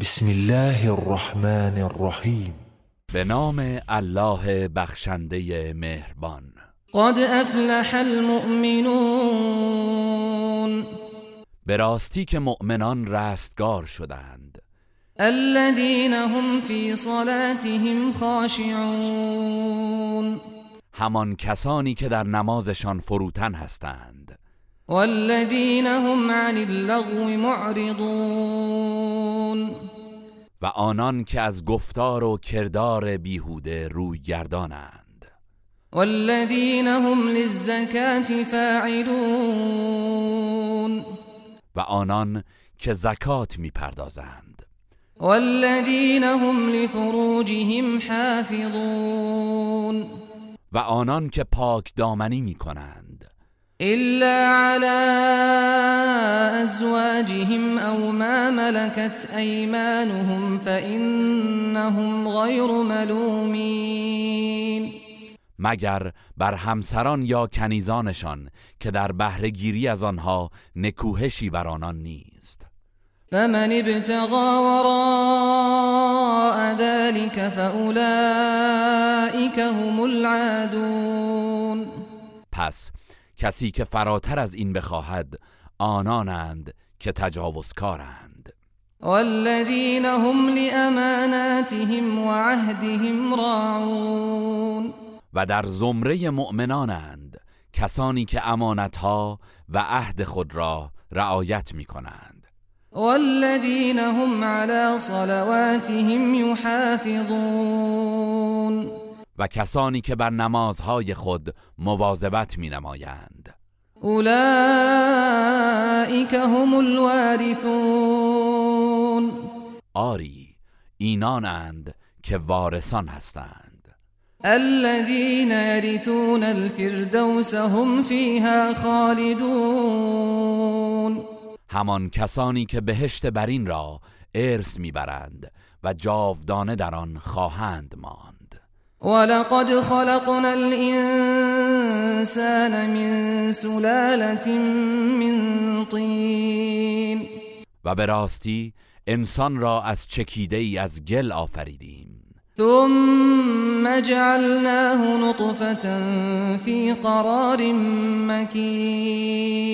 بسم الله الرحمن الرحیم به نام الله بخشنده مهربان. قد افلح المؤمنون. به راستی که مؤمنان رستگار شدند. الذين هم في صلاتهم خاشعون. همان کسانی که در نمازشان فروتن هستند. والذين هم عن اللغو معرضون. و آنان که از گفتار و کردار بیهوده روی گردانند. والذين هم للزكاة فاعلون. و آنان که زکات می‌پردازند. والذين هم لفروجهم حافظون. و آنان که پاک دامنی می کنند إلا على أزواجهم أو ما ملكت أيمانهم فإنهم غير ملومين. مگر بر همسران یا کنیزانشان که در بهرهگیری از آنها نکوهشی بر آنان نیست؟ فمن ابتغى وراء ذلك فأولئك هم العادون. پس کسی که فراتر از این بخواهد آنانند که تجاوزکارند. والذين هم لأماناتهم وعهدهم راعون. و در زمره مؤمنانند کسانی که امانتها و عهد خود را رعایت می کنند والذين هم على صلواتهم يحافظون و کسانی که بر نمازهای خود مواظبت می نمایند أولئك هم الوارثون آری اینانند که وارثان هستند. الذين يرثون الفردوس هم فيها خالدون. همان کسانی که بهشت برین را ارث می‌برند و جاودانه در آن خواهند ماند. ولقد خلقنا الإنسان من سلالة من طين. و به راستی انسان را از چکیده ای از گل آفریدیم. ثم جعلناه نطفة في قرار مكين.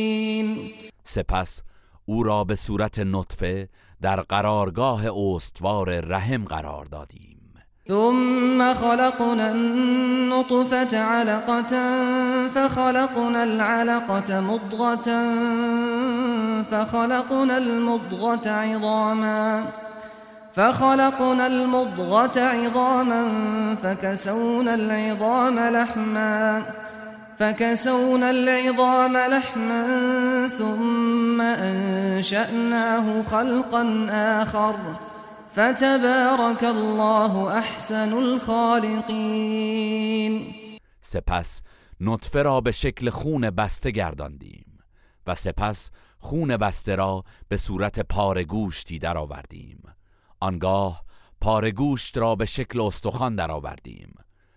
سپس او را به صورت نطفه در قرارگاه استوار رحم قرار دادیم. ثم خلقنا النطفة علقة فخلقنا العلقة مضغة فخلقنا المضغة عظاما فخلقنا المضغة عظاما فكسونا العظام لحما فكسونا العظام لحما ثم أنشأناه خلقا آخر فتبارك الله احسن الخالقين سپس نطفه را به شکل خون بسته گرداندیم و سپس خون بسته را به صورت پاره گوشتی درآوردیم. آنگاه پاره گوشت را به شکل استخوان درآوردیم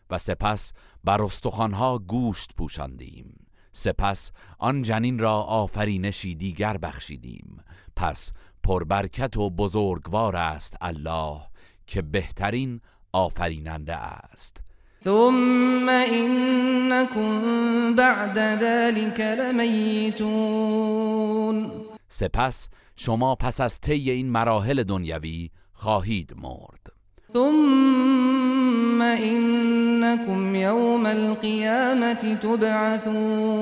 و سپس بر استخوانها گوشت پوشاندیم. سپس آن جنین را آفرینشی دیگر بخشیدیم. پس پربرکت و بزرگوار است الله که بهترین آفریننده است. ثم إنكم بعد ذلك لميتون سپس شما پس از طی این مراحل دنیوی خواهید مرد. ثم إنكم يوم القيامة تبعثون.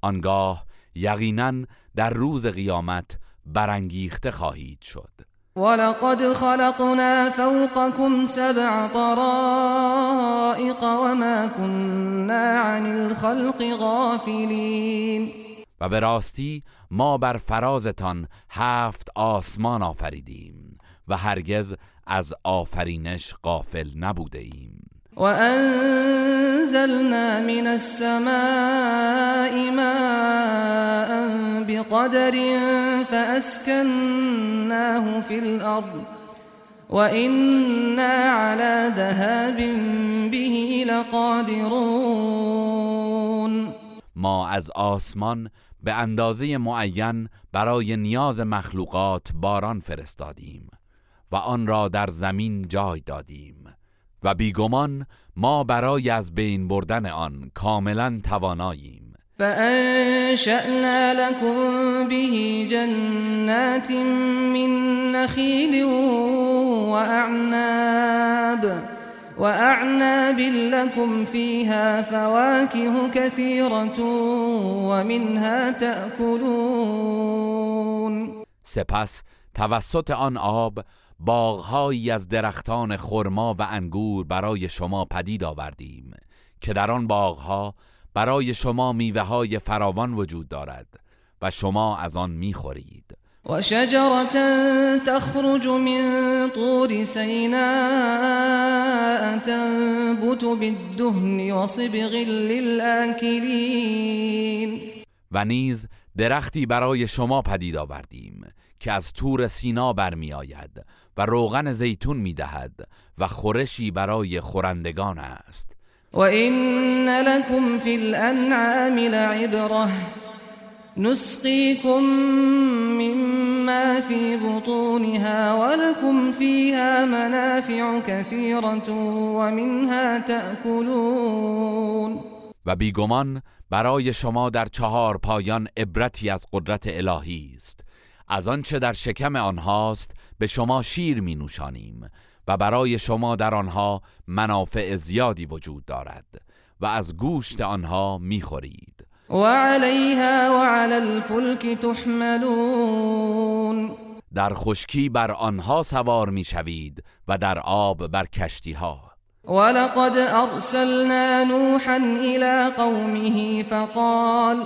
آنگاه یقینا در روز قیامت برانگیخته خواهید شد. ولقد خلقنا فوقكم سبع طرائق وما كنا عن الخلق غافلين. و به راستی ما بر فرازتان هفت آسمان آفریدیم و هرگز از آفرینش غافل نبوده ایم. وأنزلنا من السماء ماء بقدر فأسكناه في الأرض وإنا على ذهاب به لقادرون. ما از آسمان به اندازه معین برای نیاز مخلوقات باران فرستادیم و آن را در زمین جای دادیم. و بیگمان ما برای از بین بردن آن کاملا تواناییم. فأنشأنا لكم به جنات من نخيل وأعناب وأعناب لكم فيها فواكه كثيرة ومنها تأكلون سپس توسط آن آب باغهایی از درختان خرما و انگور برای شما پدید آوردیم که در آن باغها برای شما میوه های فراوان وجود دارد و شما از آن می‌خورید. و شجرة تخرج من طور سیناء تنبت بالدهن وصبغ للآكلین و نیز درختی برای شما پدید آوردیم که از تور سینا برمیآید و روغن زیتون می‌دهد و خورشی برای خورندگان است. و این لکم فی الانعام لعبره. نسقيكم مما في بطونها ولكم فيها منافع كثيرة ومنها تأكلون و بیگمان برای شما در چهار پایان عبرتی از قدرت الهی است. از آنچه در شکم آنهاست به شما شیر می نوشانیم و برای شما در آنها منافع زیادی وجود دارد و از گوشت آنها می خورید و علیها و علی الفلک تحملون. در خشکی بر آنها سوار می شوید و در آب بر کشتی ها ولقد ارسلنا نوحا الى قومه فقال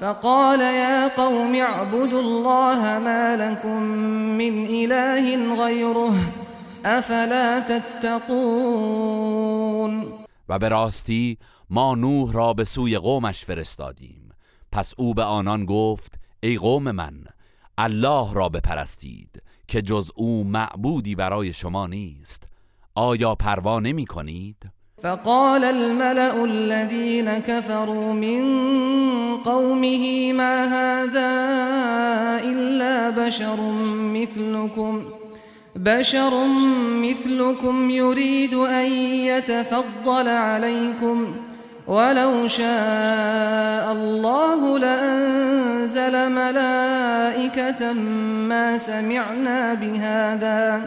فقال يا قوم اعبدوا الله ما لكم من إله غيره افلا تتقون. و به راستی ما نوح را به سوی قومش فرستادیم. پس او به آنان گفت ای قوم من الله را بپرستید که جز او معبودی برای شما نیست. آیا پروا نمی کنید؟ فقال الملأ الذين كفروا من قومه ما هذا إلا بشر مثلكم بشر مثلكم يريد أن يتفضل عليكم ولو شاء الله لأنزل ملائكة ما سمعنا بهذا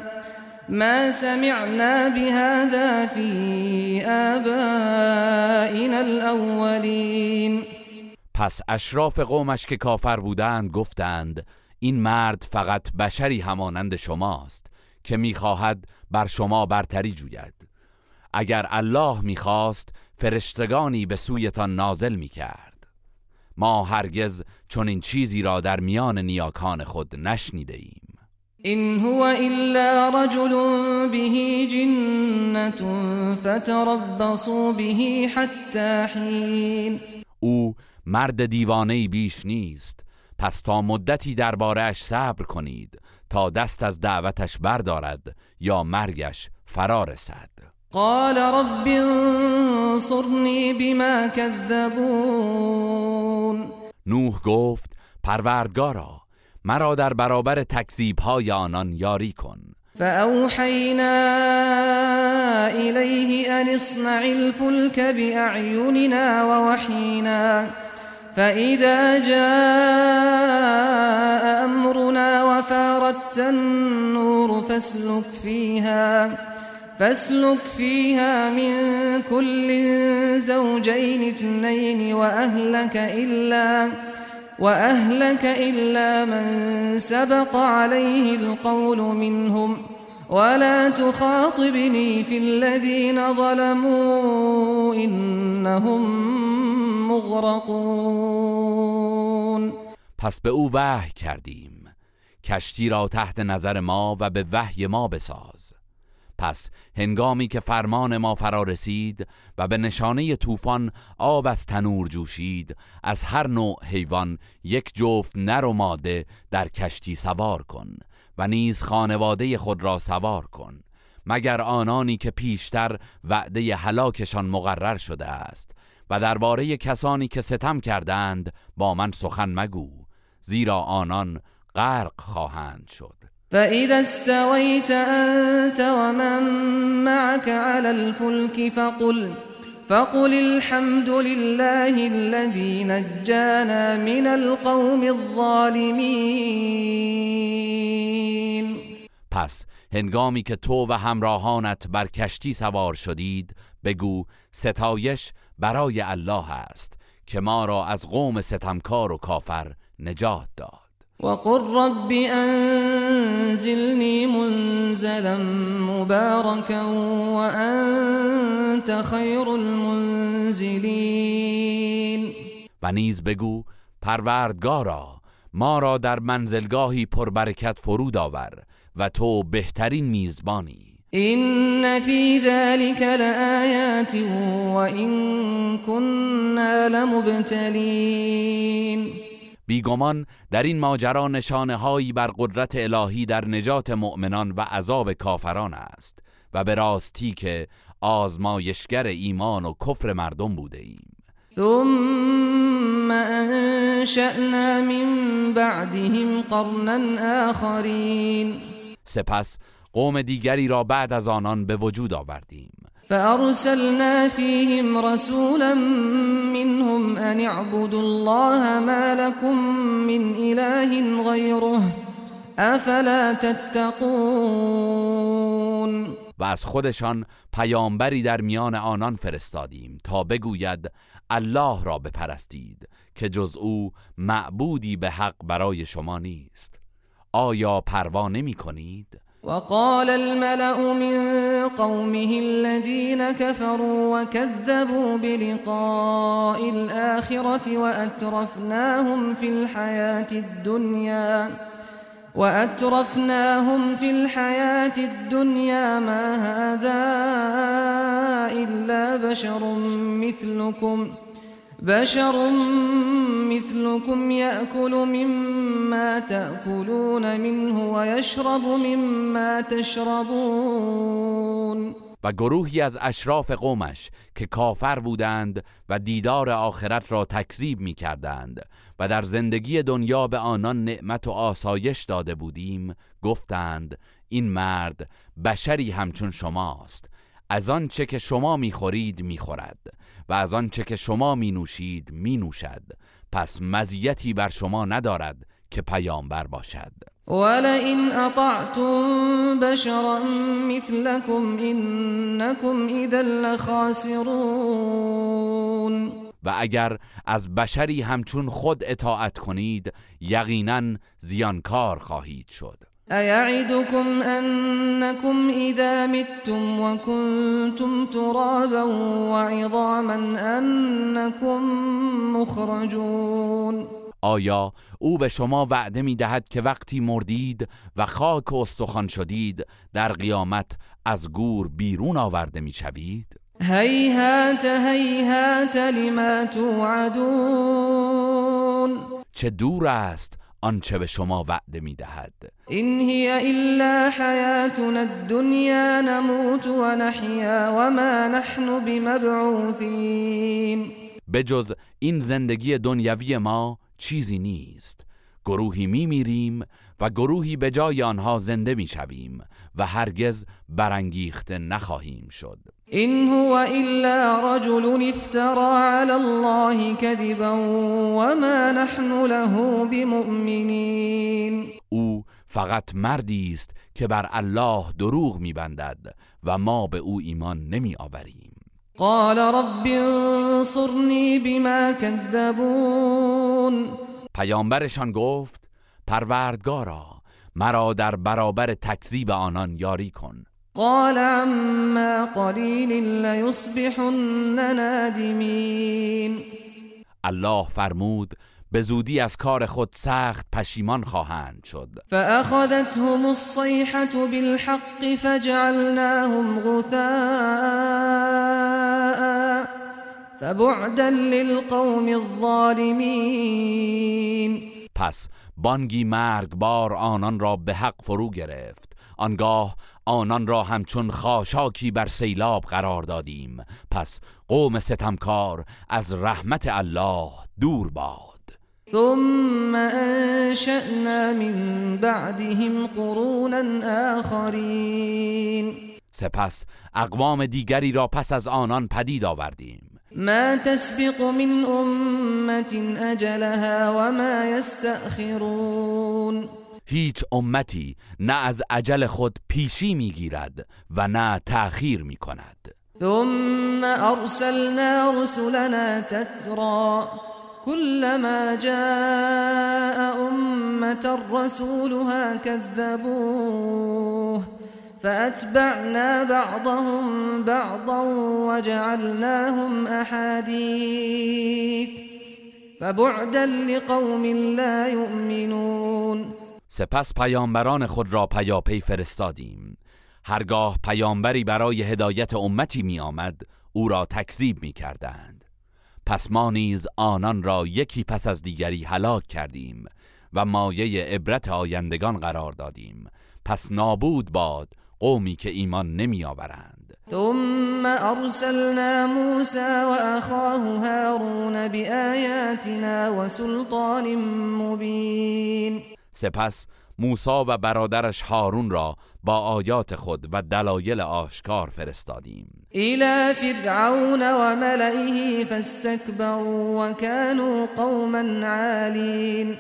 ما سمعنا بهذا في آبائنا الأولين. پس اشراف قومش که کافر بودند گفتند این مرد فقط بشری همانند شماست که می‌خواهد بر شما برتری جوید. اگر الله می‌خواست فرشتگانی به سویتان نازل می‌کرد. ما هرگز چون این چیزی را در میان نیاکان خود نشنیده ایم. إن هو إلا رجل به جنة فتربصوا به حتى حين. او مرد دیوانه بیش نیست. پس تا مدتی دربارهش صبر کنید تا دست از دعوتش بردارد یا مرگش فرا رسد. قال رب انصرنی بما كذبون نوح گفت پروردگارا مرا در برابر تکذیب های آنان یاری کن. فأوحينا إليه أن اصنع الفلك بأعيننا ووحينا فإذا جاء أمرنا وفاردت النور فاسلك فيها فاسلك فيها من كل زوجين اثنين وأهلك إلا وأهلك إلا من سبق عليه القول منهم ولا تخاطبني في الذين ظلموا إنهم مغرقون. پس به أو وحی کردیم. کشتی را تحت نظر ما و به وحی ما بساز. پس هنگامی که فرمان ما فرا رسید و به نشانه طوفان آب از تنور جوشید از هر نوع حیوان یک جفت نر و ماده در کشتی سوار کن و نیز خانواده خود را سوار کن مگر آنانی که پیشتر وعده هلاکشان مقرر شده است و درباره کسانی که ستم کردند با من سخن مگو زیرا آنان غرق خواهند شد. فإذا استويت أنت ومن معك على الفلك فقل فقل الحمد لله الذي نجانا من القوم الظالمين. پس هنگامی که تو و همراهانت بر کشتی سوار شدید بگو ستایش برای الله است که ما را از قوم ستمکار و کافر نجات داد. وقل رب أنزلني منزلا مباركا وأنت خير المنزلين. و نیز بگو پروردگارا ما را در منزلگاهی پربرکت فرود آور و تو بهترین میزبانی. إن في ذلك لآيات وإن كنا لمبتلين. بیگمان در این ماجرا نشانه هایی بر قدرت الهی در نجات مؤمنان و عذاب کافران است و به راستی که آزمایشگر ایمان و کفر مردم بوده ایم. ثم أنشأنا من بعدهم قرنا آخرين سپس قوم دیگری را بعد از آنان به وجود آوردیم. فأرسلنا فيهم رسولا منهم أن اعبدوا الله ما لكم من إله غيره أفلا تتقون و از خودشان پیامبری در میان آنان فرستادیم تا بگوید الله را بپرستید که جز او معبودی به حق برای شما نیست آیا پروا نمی کنید؟ وقال الملأ من قومه الذين كفروا وكذبوا بلقاء الآخرة وأترفناهم في الحياة الدنيا وأترفناهم في الحياة الدنيا ما هذا إلا بشر مثلكم بشر مثلكم يأكل مما تأكلون منه ويشرب مما تشربون. و گروهی از اشراف قومش که کافر بودند و دیدار آخرت را تکذیب می کردند و در زندگی دنیا به آنان نعمت و آسایش داده بودیم گفتند این مرد بشری همچون شماست از آن چه که شما می‌خورید می‌خورد. و از آن چه که شما می نوشید می نوشد پس مزیتی بر شما ندارد که پیامبر باشد. ولئن اطعتم بشرا مثلكم انكم اذا لخاسرون. و اگر از بشری همچون خود اطاعت کنید یقینا زیانکار خواهید شد. أيعدكم أنكم إذا متم وكنتم ترابا وعظاما أنكم مخرجون آیا او به شما وعده می دهد که وقتی مردید و خاک و استخوان شدید در قیامت از گور بیرون آورده می شوید؟ هیهات هیهات لما توعدون چه دور است آنچه به شما وعده می دهد إن هي إلا حياتنا الدنيا نموت ونحيا وما نحن بمبعوثين بجز این زندگی دنیوی ما چیزی نیست. گروهی می میریم و گروهی به جای آنها زنده می شویم و هرگز برانگیخته نخواهیم شد. إن هو إلا رجل افترى على الله كذبا وما نحن له بمؤمنين. او فقط مردی است که بر الله دروغ میبندد و ما به او ایمان نمی آوریم قال رب انصرني بما كذبون پیامبرشان گفت پروردگارا مرا در برابر تکذیب آنان یاری کن. قال عما قليل ليصبحن نادمين. الله فرمود به زودی از کار خود سخت پشیمان خواهند شد. فأخذتهم الصيحة بالحق فجعلناهم غثاء فبعدا للقوم الظالمين. پس بانگی مرگبار آنان را به حق فرو گرفت. آنگاه آنان را همچون خاشاکی بر سیلاب قرار دادیم. پس قوم ستمکار از رحمت الله دور باد. ثم انشأنا من بعدهم قرونا آخرین. سپس اقوام دیگری را پس از آنان پدید آوردیم. ما تسبق من امت اجلها وما يستأخرون. هیچ امتی نه از عجل خود پیشی می‌گیرد و نه تأخیر می کند ثم ارسلنا رسلنا تترا كلما جاء أمة رسولها كذبوه فأتبعنا بعضهم بعضا وجعلناهم أحاديث فبعدا لقوم لا يؤمنون سپس پیامبران خود را پیاپی فرستادیم. هرگاه پیامبری برای هدایت امتی می آمد او را تکذیب می کردند پس ما نیز آنان را یکی پس از دیگری هلاک کردیم و مایه عبرت آیندگان قرار دادیم. پس نابود باد قومی که ایمان نمی آورند ثم ارسلنا موسى واخاه هارون بآياتنا وسلطان مبين. سپس موسا و برادرش هارون را با آیات خود و دلایل آشکار فرستادیم. الى فرعون وملئه فاستكبروا وكانوا قوما عالين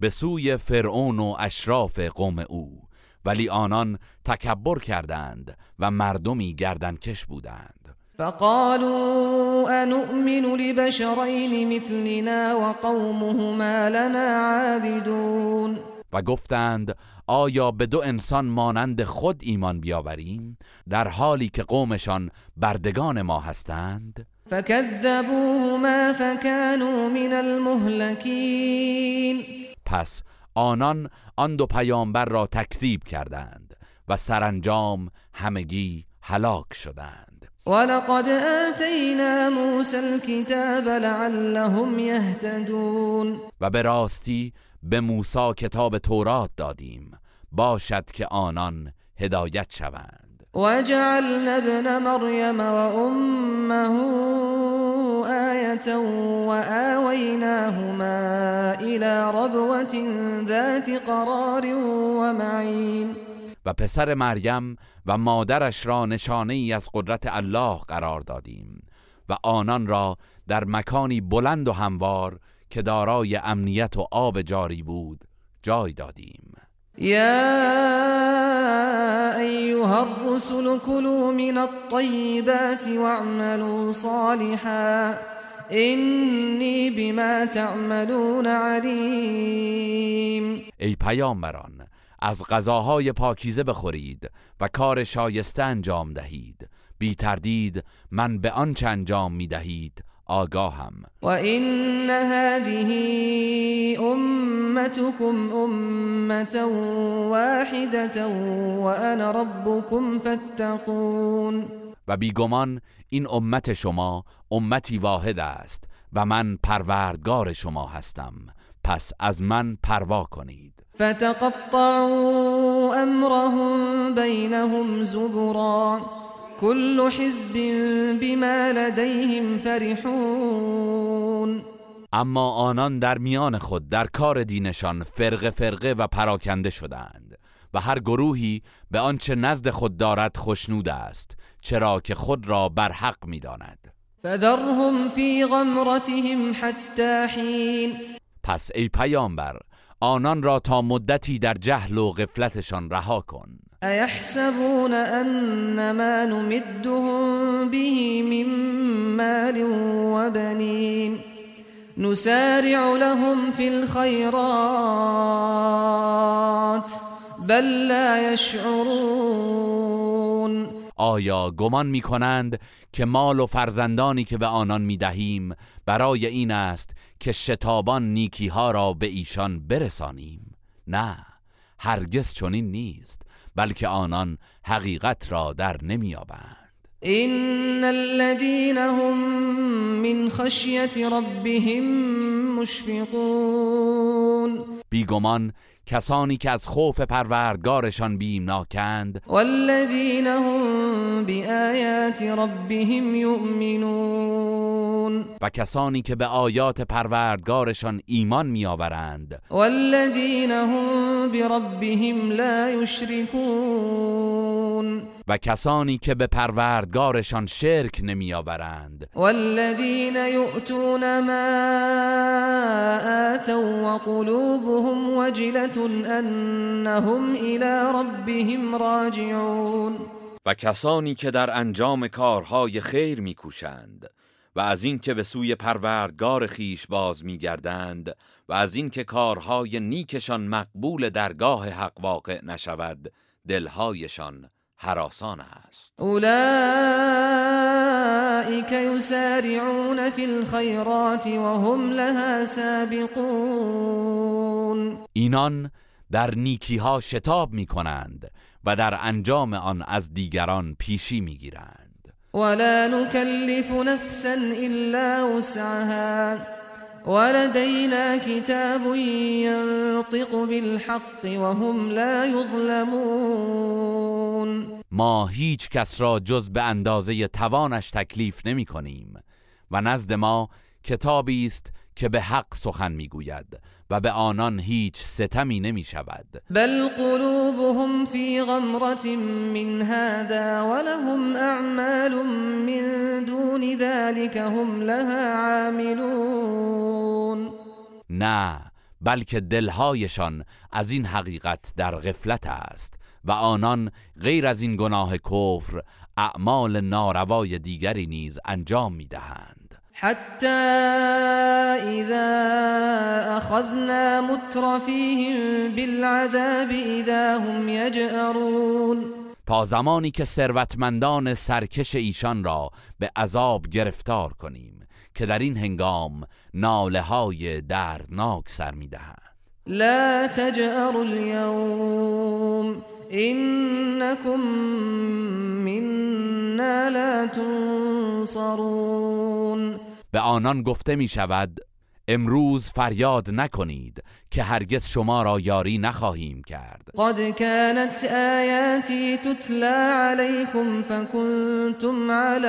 به سوی فرعون و اشراف قوم او ولی آنان تکبر کردند و مردمی گردنکش بودند. فقالوا انؤمن لبشرين مثلنا وقومهما لنا عابدون و گفتند آیا به دو انسان مانند خود ایمان بیاوریم در حالی که قومشان بردگان ما هستند؟ فكذبوهما فكانوا من المهلكين پس آنان آن دو پیامبر را تکذیب کردند و سرانجام همگی هلاک شدند. ولقد آتینا موسى الكتاب لعلهم يهتدون. و به راستی به موسی کتاب تورات دادیم. باشد که آنان هدایت شوند. وجعلنا ابن مريم وأمه آية وآويناهما إلى ربوة ذات قرار ومعين و پسر مریم و مادرش را نشانه ای از قدرت الله قرار دادیم و آنان را در مکانی بلند و هموار که دارای امنیت و آب جاری بود جای دادیم. يا أيها الرسل كلوا من الطيبات واعملوا صالحا إني بما تعملون عليم ای پیامبران از غذاهای پاکیزه بخورید و کار شایسته انجام دهید. بی تردید من به آنچه انجام می دهید آگاهم. وإن هذه أمتكم أمة واحدة وأنا ربكم فاتقون. و بیگمان این امت شما امتی واحد است و من پروردگار شما هستم. پس از من پروا کنید. فتقطعوا أمرهم بينهم زبرا. كل حزب بما لديهم فرحون. اما آنان در میان خود در کار دینشان فرقه فرقه و پراکنده شدند و هر گروهی به آنچه نزد خود دارد خشنود است چرا که خود را بر حق می‌داند. فذرهم في غمرتهم حتى حين. پس ای پیامبر آنان را تا مدتی در جهل و غفلتشان رها کن. أيحسبون أن ما نمدهم به من مال وبنين؟ نسارع لهم في الخيرات بل لا يشعرون. آیا گمان می کنند که مال و فرزندانی که به آنان می دهیم برای این است که شتابان نیکی ها را به ایشان برسانیم؟ نه هرگز چنین نیست بلکه آنان حقیقت را در نمییابند. إن الذين هم من خشية ربهم مشفقون. بیگمان کسانی که از خوف پروردگارشان بیمناکند. والذین هم بآیات ربهم یؤمنون. و کسانی که به آیات پروردگارشان ایمان میآورند. والذین هم بربهم لا یشرکون. و کسانی که به پروردگارشان شرک نمیآورند. والذین یؤتون ما آتوا وقلوبهم وجلة انهم الى ربهم راجعون. و کسانی که در انجام کارهای خیر میکوشند و از اینکه به سوی پروردگار خیش باز میگردند و از اینکه کارهای نیکشان مقبول درگاه حق واقع نشود دلهایشان هراسان است. اولئك يسارعون في الخيرات وهم لها سابقون. اینان در نیکی ها شتاب می کنند و در انجام آن از دیگران پیشی می گیرند ولا نكلف نفسا الا وسعها. ولدينا كتاب ينطق بالحق وهم لا يظلمون. ما هیچ کس را جز به اندازه توانش تکلیف نمی کنیم و نزد ما کتابی است که به حق سخن می‌گوید و به آنان هیچ ستمی نمی شود بل قلوبهم في غمرة من هذا ولهم اعمال من دون ذلك هم لها عاملون. نه بلکه دلهایشان از این حقیقت در غفلت است و آنان غیر از این گناه کفر اعمال ناروای دیگری نیز انجام می‌دهند. حتى إذا أخذنا مترفيهم بالعذاب إذا هم يجأرون. تا زمانی که ثروتمندان سرکش ایشان را به عذاب گرفتار کنیم که در این هنگام ناله های دردناک سر می‌دهند لا تجأروا اليوم إنكم منا لا تنصرون. به آنان گفته می شود امروز فریاد نکنید که هرگز شما را یاری نخواهیم کرد. قد كانت آیاتی تتلا علیکم فکنتم على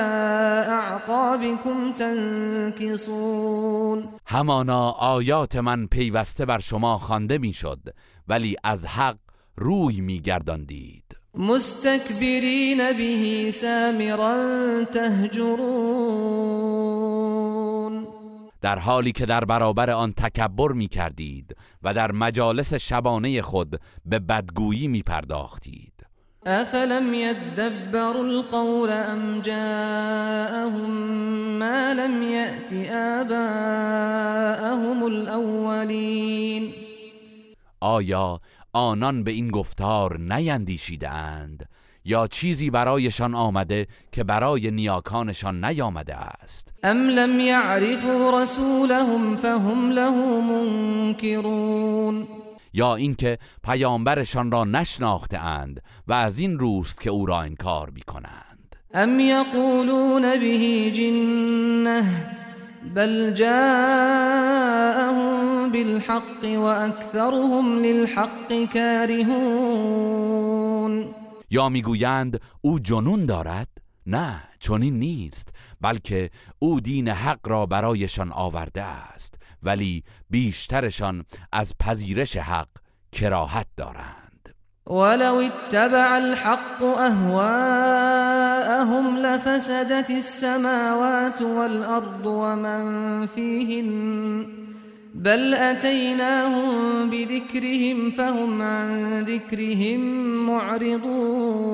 اعقابكم تنکصون همانا آیات من پیوسته بر شما خوانده می‌شد ولی از حق روی میگرداندید. مستكبرین به سامرا تهجرون. در حالی که در برابر آن تکبر می کردید و در مجالس شبانه خود به بدگویی می پرداختید افلم يدبروا القول ام جاءهم ما لم يأت آباءهم الاولین آیا آنان به این گفتار نیندیشیدند یا چیزی برایشان آمده که برای نیاکانشان نیامده است. ام لم يعرفوا رسولهم فهم له منكرون یا اینکه پیامبرشان را نشناخته اند و از این روست که او را انکار می کنند ام یقولون به جنه بل جاءهم بالحق واكثرهم للحق كارهون. یا می‌گویند او جنون دارد؟ نه چنین نیست بلکه او دین حق را برایشان آورده است ولی بیشترشان از پذیرش حق کراهت دارند. ولو اتبع الحق اهواءهم لفسدت السماوات والارض ومن فيهن بل اتيناهم بذكرهم فهم عن ذكرهم معرضون.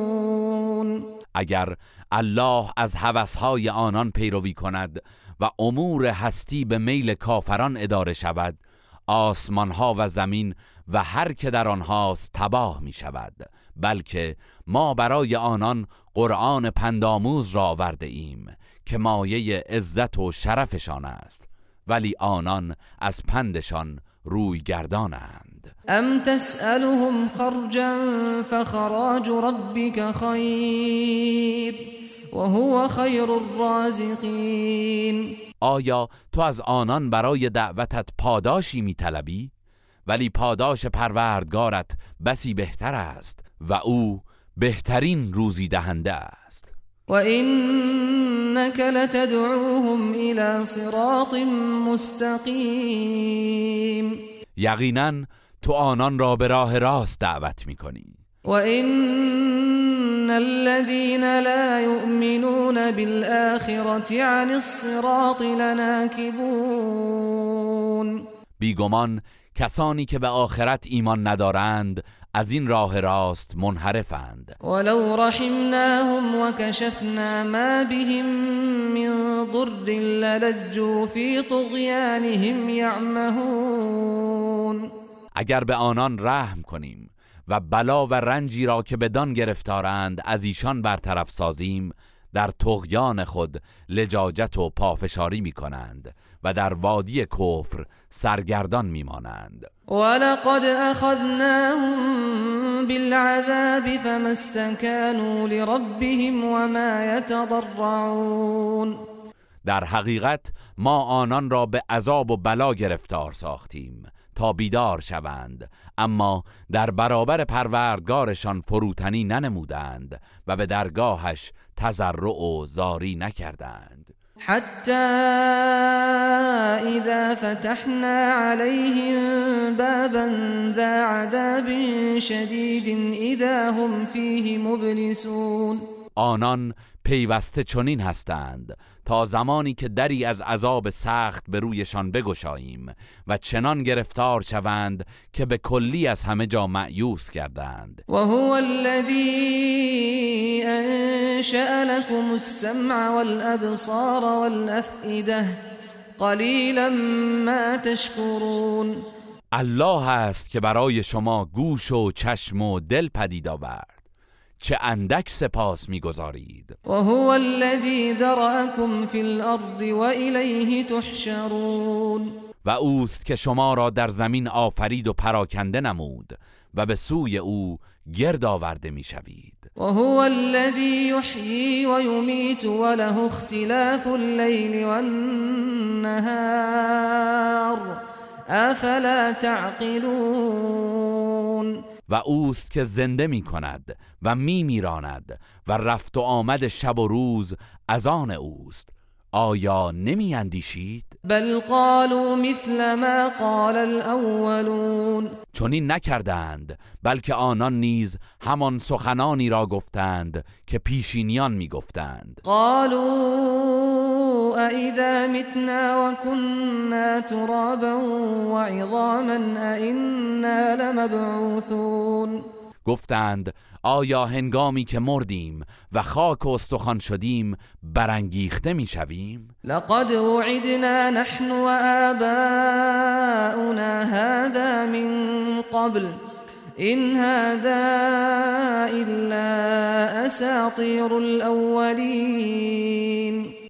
اگر الله از هوسهای آنان پیروی کند و امور هستی به میل کافران اداره شود آسمانها و زمین و هر که در آنهاست تباه می شود بلکه ما برای آنان قرآن پنداموز را آورده ایم که مایه عزت و شرفشان است ولی آنان از پندشان روی گردانند. ام تسألهم خرجا فخراج ربك خیر وهو خیر الرازقین. آیا تو از آنان برای دعوتت پاداشی میطلبی ولی پاداش پروردگارت بسی بهتر است و او بهترین روزی دهنده است. و اینک لتدعوهم الى صراط مستقیم. یقینا تو آنان را به راه راست دعوت می‌کنی. و این الذين لا يؤمنون بالآخرة عن الصراط لناكبون بیگمان کسانی که به آخرت ایمان ندارند از این راه راست منحرفند. ولو رحمناهم وكشفنا ما بهم من ضر للجوا في طغيانهم يعمهون اگر به آنان رحم کنیم و بلا و رنجی را که بدان گرفتارند از ایشان برطرف سازیم در تغیان خود لجاجت و پافشاری می کنند و در وادی کفر سرگردان می مانند ولقد اخذناهم بالعذاب فما استكانوا لربهم وما يتضرعون. در حقیقت ما آنان را به عذاب و بلا گرفتار ساختیم تا بیدار شوند اما در برابر پروردگارشان فروتنی ننمودند و به درگاهش تضرع و زاری نکردند. حتى اذا فتحنا عليهم بابا ذا عذاب شديد اذا هم فيه مبلسون. آنان پیوسته چنین هستند. تا زمانی که دری از عذاب سخت به رویشان بگشاییم و چنان گرفتار شوند که به کلی از همه جا معیوس کردند. و هو الذي انشأ لكم السمع والابصار والافئده قلیلا ما تشکرون. الله است که برای شما گوش و چشم و دل پدید آورد. چه اندک سپاس می‌گذارید. و هو الذی ذرأکم فی الارض و الیه تحشرون. و اوست که شما را در زمین آفرید و پراکنده نمود و به سوی او گرد آورده می‌شوید. و هو الذی یحیی و یمیت و له اختلاف اللیل والنهار افلا تعقلون؟ و اوست که زنده می کند و می میراند و رفت و آمد شب و روز از آن اوست آیا نمی اندیشید؟ بل قالوا مثل ما قال الاولون چون این نکردند بلکه آنان نیز همان سخنانی را گفتند که پیشینیان می گفتند قالوا اذا متنا وكنا ترابا وعظاما ائنا لمبعوثون. گفتند آیا هنگامی که مردیم و خاک و استخوان شدیم برانگیخته می‌شویم لقد وعدنا نحن وآباؤنا هذا من قبل. این هذا الا اساطیر الاولین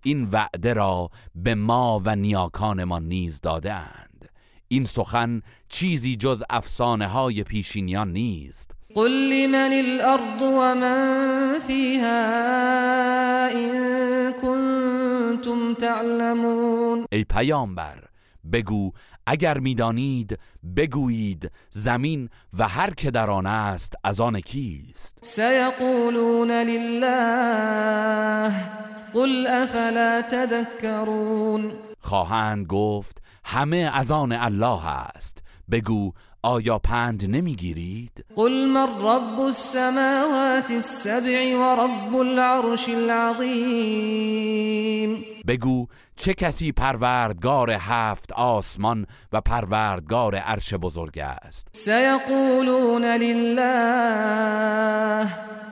این وعده را به ما و نیاکانمان نیز داده اند. این سخن چیزی جز افسانه های پیشینیان نیست. قل لمن الارض ومن فيها ان کنتم تعلمون. ای پیامبر بگو اگر می‌دانید بگویید زمین و هر که در آن است از آن کیست؟ سیقولون لله قل افلا تذکرون خواهند گفت همه از آن الله است. بگو آیا پند نمی‌گیرید؟ قل من رب السماوات السبع و رب العرش العظیم. بگو چه کسی پروردگار هفت آسمان و پروردگار عرش بزرگ است؟ سیقولون لله.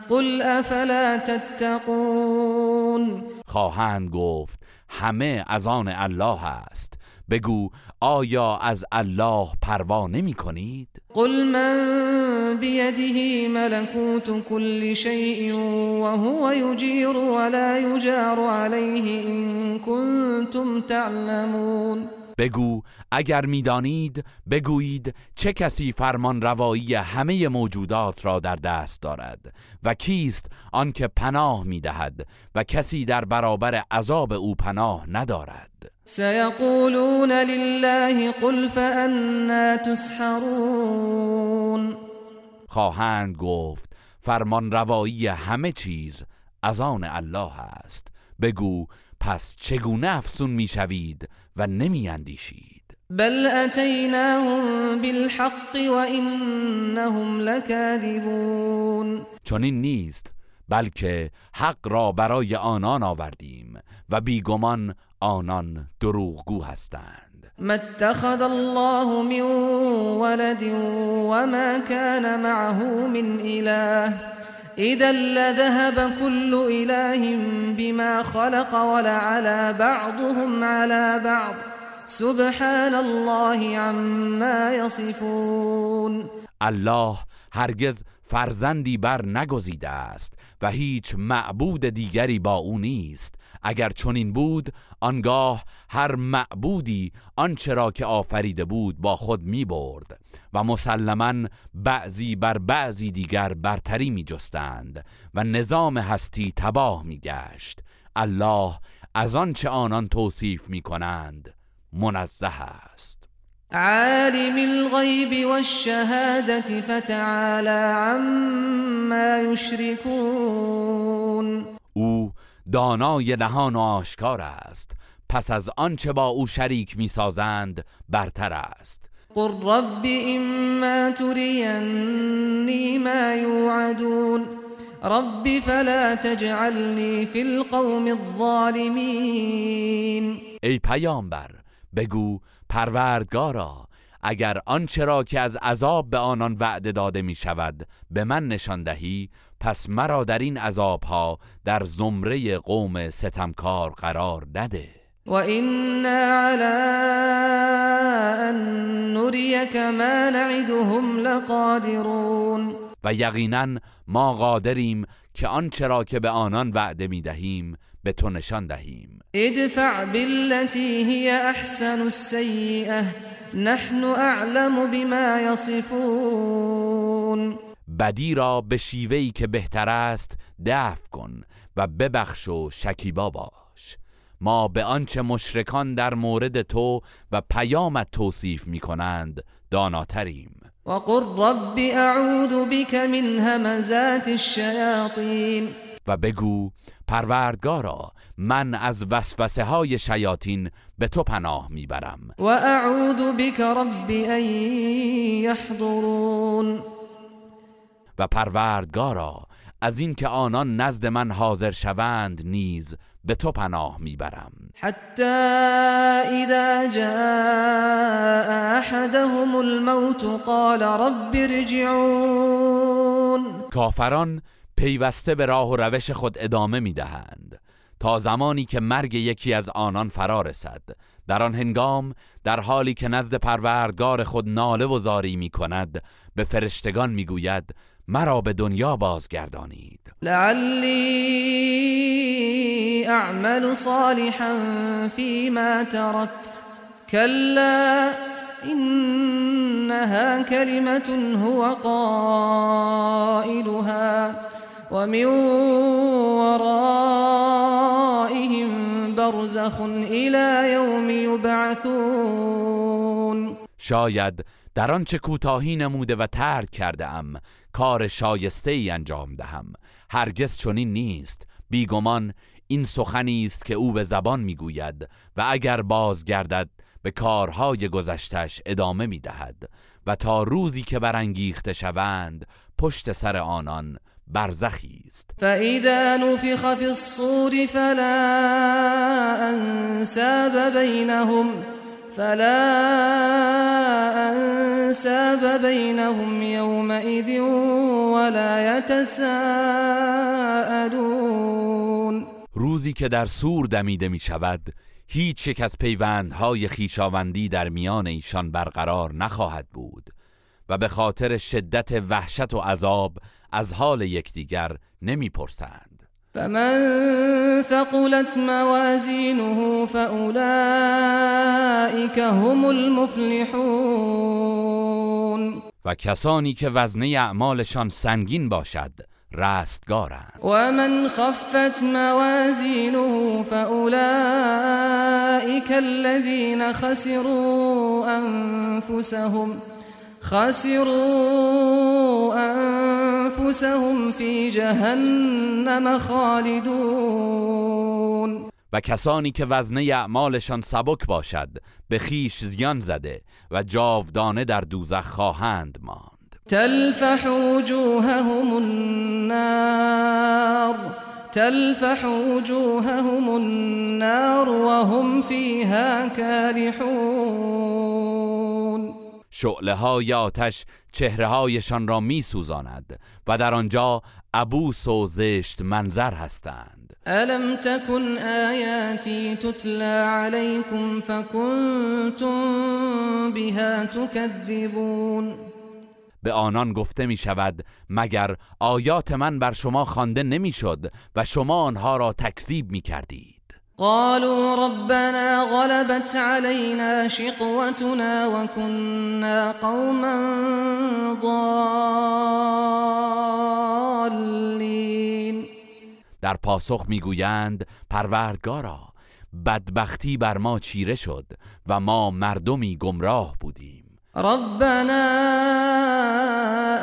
قل افلا تتقون. خواهند گفت همه از آن الله است. بگو آیا از الله پروا نمی کنید؟ قل من بیده ملکوت کل شیء و هو یجیر ولا یجار علیه این کنتم تعلمون بگو اگر می‌دانید بگویید چه کسی فرمان روایی همه موجودات را در دست دارد و کیست آنکه پناه می‌دهد و کسی در برابر عذاب او پناه ندارد سيقولون لله قل فأنا تسحرون. خواهند گفت فرمان روایی همه چیز از آن الله است. بگو پس چگونه افسون می‌شوید و نمی اندیشید بل اتیناهم بالحق وانهم لكاذبون چنین نیست. بلکه حق را برای آنان آوردیم و بیگمان آنان دروغگو هستند. ما اتخذ الله من ولد وما كان معه من اله. اذا لذهب كل اله بما خلق ولعلى بعضهم على بعض. سبحان الله عما يصفون. الله هرگز فرزندی بر نگزیده است و هیچ معبود دیگری با او نیست. اگر چنین بود آنگاه هر معبودی آنچه را که آفریده بود با خود می برد و مسلما بعضی بر بعضی دیگر برتری می جستند و نظام هستی تباه می گشت الله از آنچه آنان توصیف می کنند منزه است. عالم الغیب والشهادة فتعالى عما یشركون او دانای نهان و آشکار است. پس از آنچه با او شریک می‌سازند برتر است. قل رب اما ترینی ما یوعدون رب فلا تجعلنی فی القوم الظالمین ای پیامبر بگو پروردگارا اگر آنچه را که از عذاب به آنان وعده داده می شود به من نشان دهی پس مرا در این عذابها در زمره قوم ستمکار قرار نده. و اینا علی ان نریک ما نعدهم لقادرون. و یقینا ما قادریم که آنچه را که به آنان وعده می دهیم به تو نشان دهیم. ادفع بالتي هي احسن السيئه نحن اعلم بما يصفون. بدی را به شیوهی که بهتر است دفع کن و ببخش و شکیبا باش. ما به آنچه مشرکان در مورد تو و پیامت توصیف می کنند داناتریم. وقل رب اعوذ بك من همزات الشیاطین و بگو پروردگارا من از وسوسه های شیاطین به تو پناه می‌برم. و اعوذ بك رب ان یحضرون. و پروردگارا از اینکه آنان نزد من حاضر شوند نیز به تو پناه می‌برم. حتی اذا جاء احدهم الموت قال رب ارجعون. کافران پیوسته به راه و روش خود ادامه می‌دهند. تا زمانی که مرگ یکی از آنان فرا رسد. در آن هنگام در حالی که نزد پروردگار خود ناله و زاری می کند به فرشتگان می‌گوید مرا به دنیا بازگردانید. لعلی اعمل صالحا فيما تركت كلا انها كلمه هو قائلها. ومن ورائهم برزخ الى يوم يبعثون. شاید در آنچه کوتاهی نموده و ترک کرده ام کار شایسته ای انجام دهم. هرگز چنین نیست. بیگمان این سخنی است که او به زبان می‌گوید و اگر بازگردد به کارهای گذشتش ادامه می‌دهد و تا روزی که برانگیخته شوند پشت سر آنان برزخی است. فاذا نفخ في الصور فلا انساب بينهم فلا انساب بينهم يومئذ ولا يتساءلون. روزی که در سور دمیده می شود هیچ یک از پیوندهای خیشاوندی در میان ایشان برقرار نخواهد بود. و به خاطر شدت وحشت و عذاب از حال یکدیگر نمی‌پرسند. فمن ثقلت موازینه فاولئک هم المفلحون. و کسانی که وزنه اعمالشان سنگین باشد رستگارند. ومن خفت موازينه فأولئك الذين خسروا أنفسهم خسروا أنفسهم في جهنم خالدون. و کسانی که وزنه اعمالشان سبک باشد به خیش زیان زده و جاودانه در دوزخ خواهند ماند. تلفح وجوههم النار تلفح وجوههم النار وهم فيها كالحون شعله های آتش چهره هایشان را می سوزاند و در آنجا عبوس و زشت منظر هستند. ألم تكن آياتي تتلى عليكم فكنتم بها تكذبون؟ به آنان گفته می شود مگر آیات من بر شما خوانده نمی‌شد و شما آنها را تکذیب می کردید قالوا ربنا غلبت علينا شقوتنا وكنا قوما ضالين. در پاسخ می‌گویند پروردگارا بدبختی بر ما چیره شد و ما مردمی گمراه بودیم. ربنا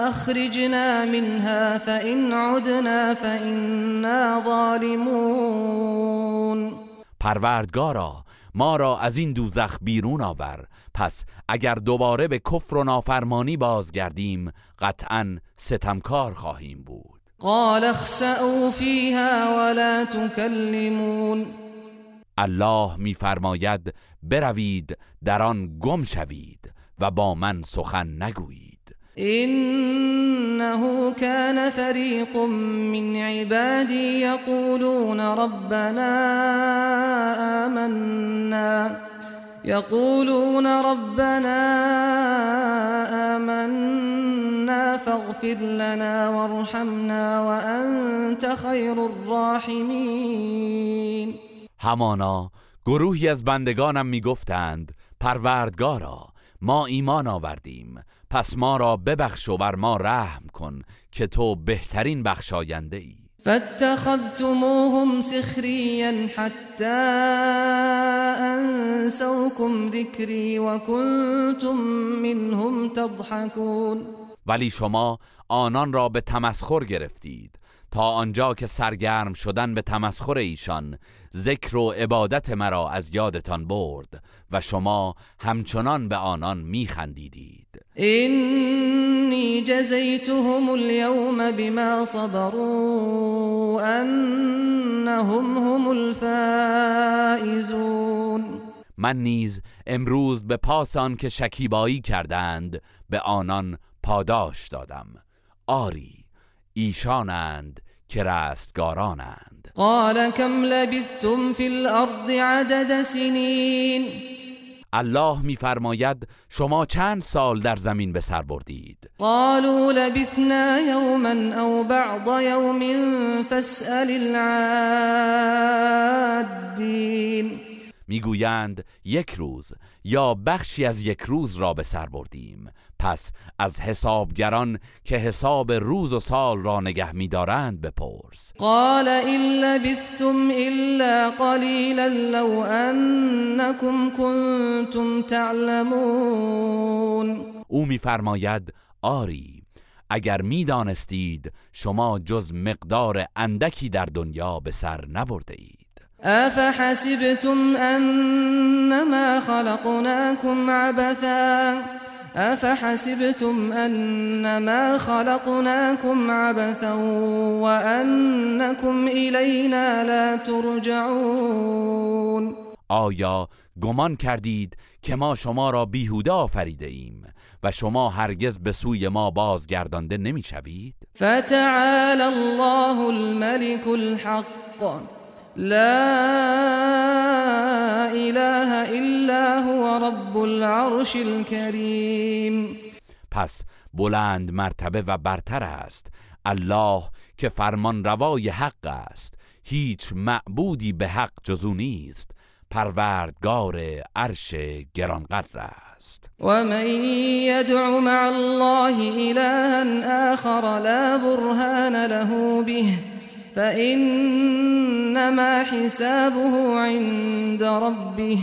أخرجنا منها فإن عدنا فإنا ظالمون. پروردگارا ما را از این دوزخ بیرون آور. پس اگر دوباره به کفر و نافرمانی بازگردیم قطعا ستمکار خواهیم بود. قال اخسأوا فيها ولا تكلمون الله میفرماید بروید در آن گم شوید. و با من سخن نگویید. إنه كان فريق من عبادي يقولون ربنا آمنا يقولون ربنا آمنا فاغفر لنا وارحمنا وأنت خير الراحمين. همانا گروهی از بندگانم می‌گفتند پروردگارا ما ایمان آوردیم. پس ما را ببخش و بر ما رحم کن که تو بهترین بخشاینده ای. فاتخذتموهم سخريا حتى أنسوكم ذكري وكنتم منهم تضحكون ولی شما آنان را به تمسخر گرفتید. تا آنجا که سرگرم شدن به تمسخر ایشان ذکر و عبادت مرا از یادتان برد و شما همچنان به آنان میخندیدید إني جزيتهم اليوم بما صبروا أنهم هم الفائزون. من نیز امروز به پاس آن که شکیبایی کردند به آنان پاداش دادم. آری ایشانند که رستگارانند. قال كم لبثتم في الأرض عدد سنين؟ الله میفرماید شما چند سال در زمین به سر بردید؟ قالوا لبثنا يوما أو بعض يوم فاسأل العادين. می‌گویند یک روز یا بخشی از یک روز را به سر بردیم. پس از حسابگران که حساب روز و سال را نگه میدارند بپرس. قال إن لبثتم إلا قليلا لو أنكم كنتم تعلمون. او میفرماید آری اگر می‌دانستید شما جز مقدار اندکی در دنیا به سر نبرده اید أفحسبتم أنما خلقناكم عبثا؟ أفحسبتم أنما خلقناكم عبثا وأنكم إلينا لا ترجعون؟ آیا گمان کردید که ما شما را بیهوده آفریده ایم و شما هرگز به سوی ما بازگردانده نمی‌شوید فتعالى الله الملك الحق. لا إله إلا هو رب العرش الكريم. پس بلند مرتبه و برتر است. الله که فرمان روای حق است. هیچ معبودی به حق جزو نیست. پروردگار عرش گرانقدر است. و من یدعو مع الله الها آخر لا برهان له به. فإنما حسابه عند ربه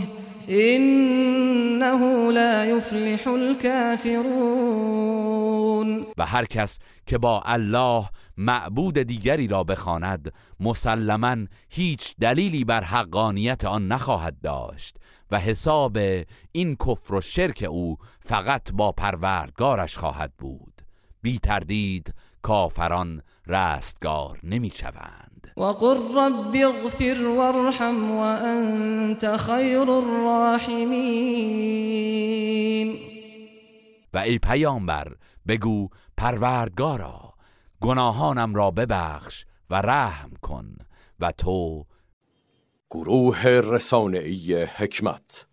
انه لا يفلح الكافرون. و هر کس که با الله معبود دیگری را بخواند مسلما هیچ دلیلی بر حقانیت آن نخواهد داشت و حساب این کفر و شرک او فقط با پروردگارش خواهد بود. بی تردید کافران رستگار نمی شوند وقل رب اغفر وارحم وانت خیر الراحمین و ای پیامبر بگو پروردگارا گناهانم را ببخش و رحم کن و تو گروه رسانه‌ای حکمت.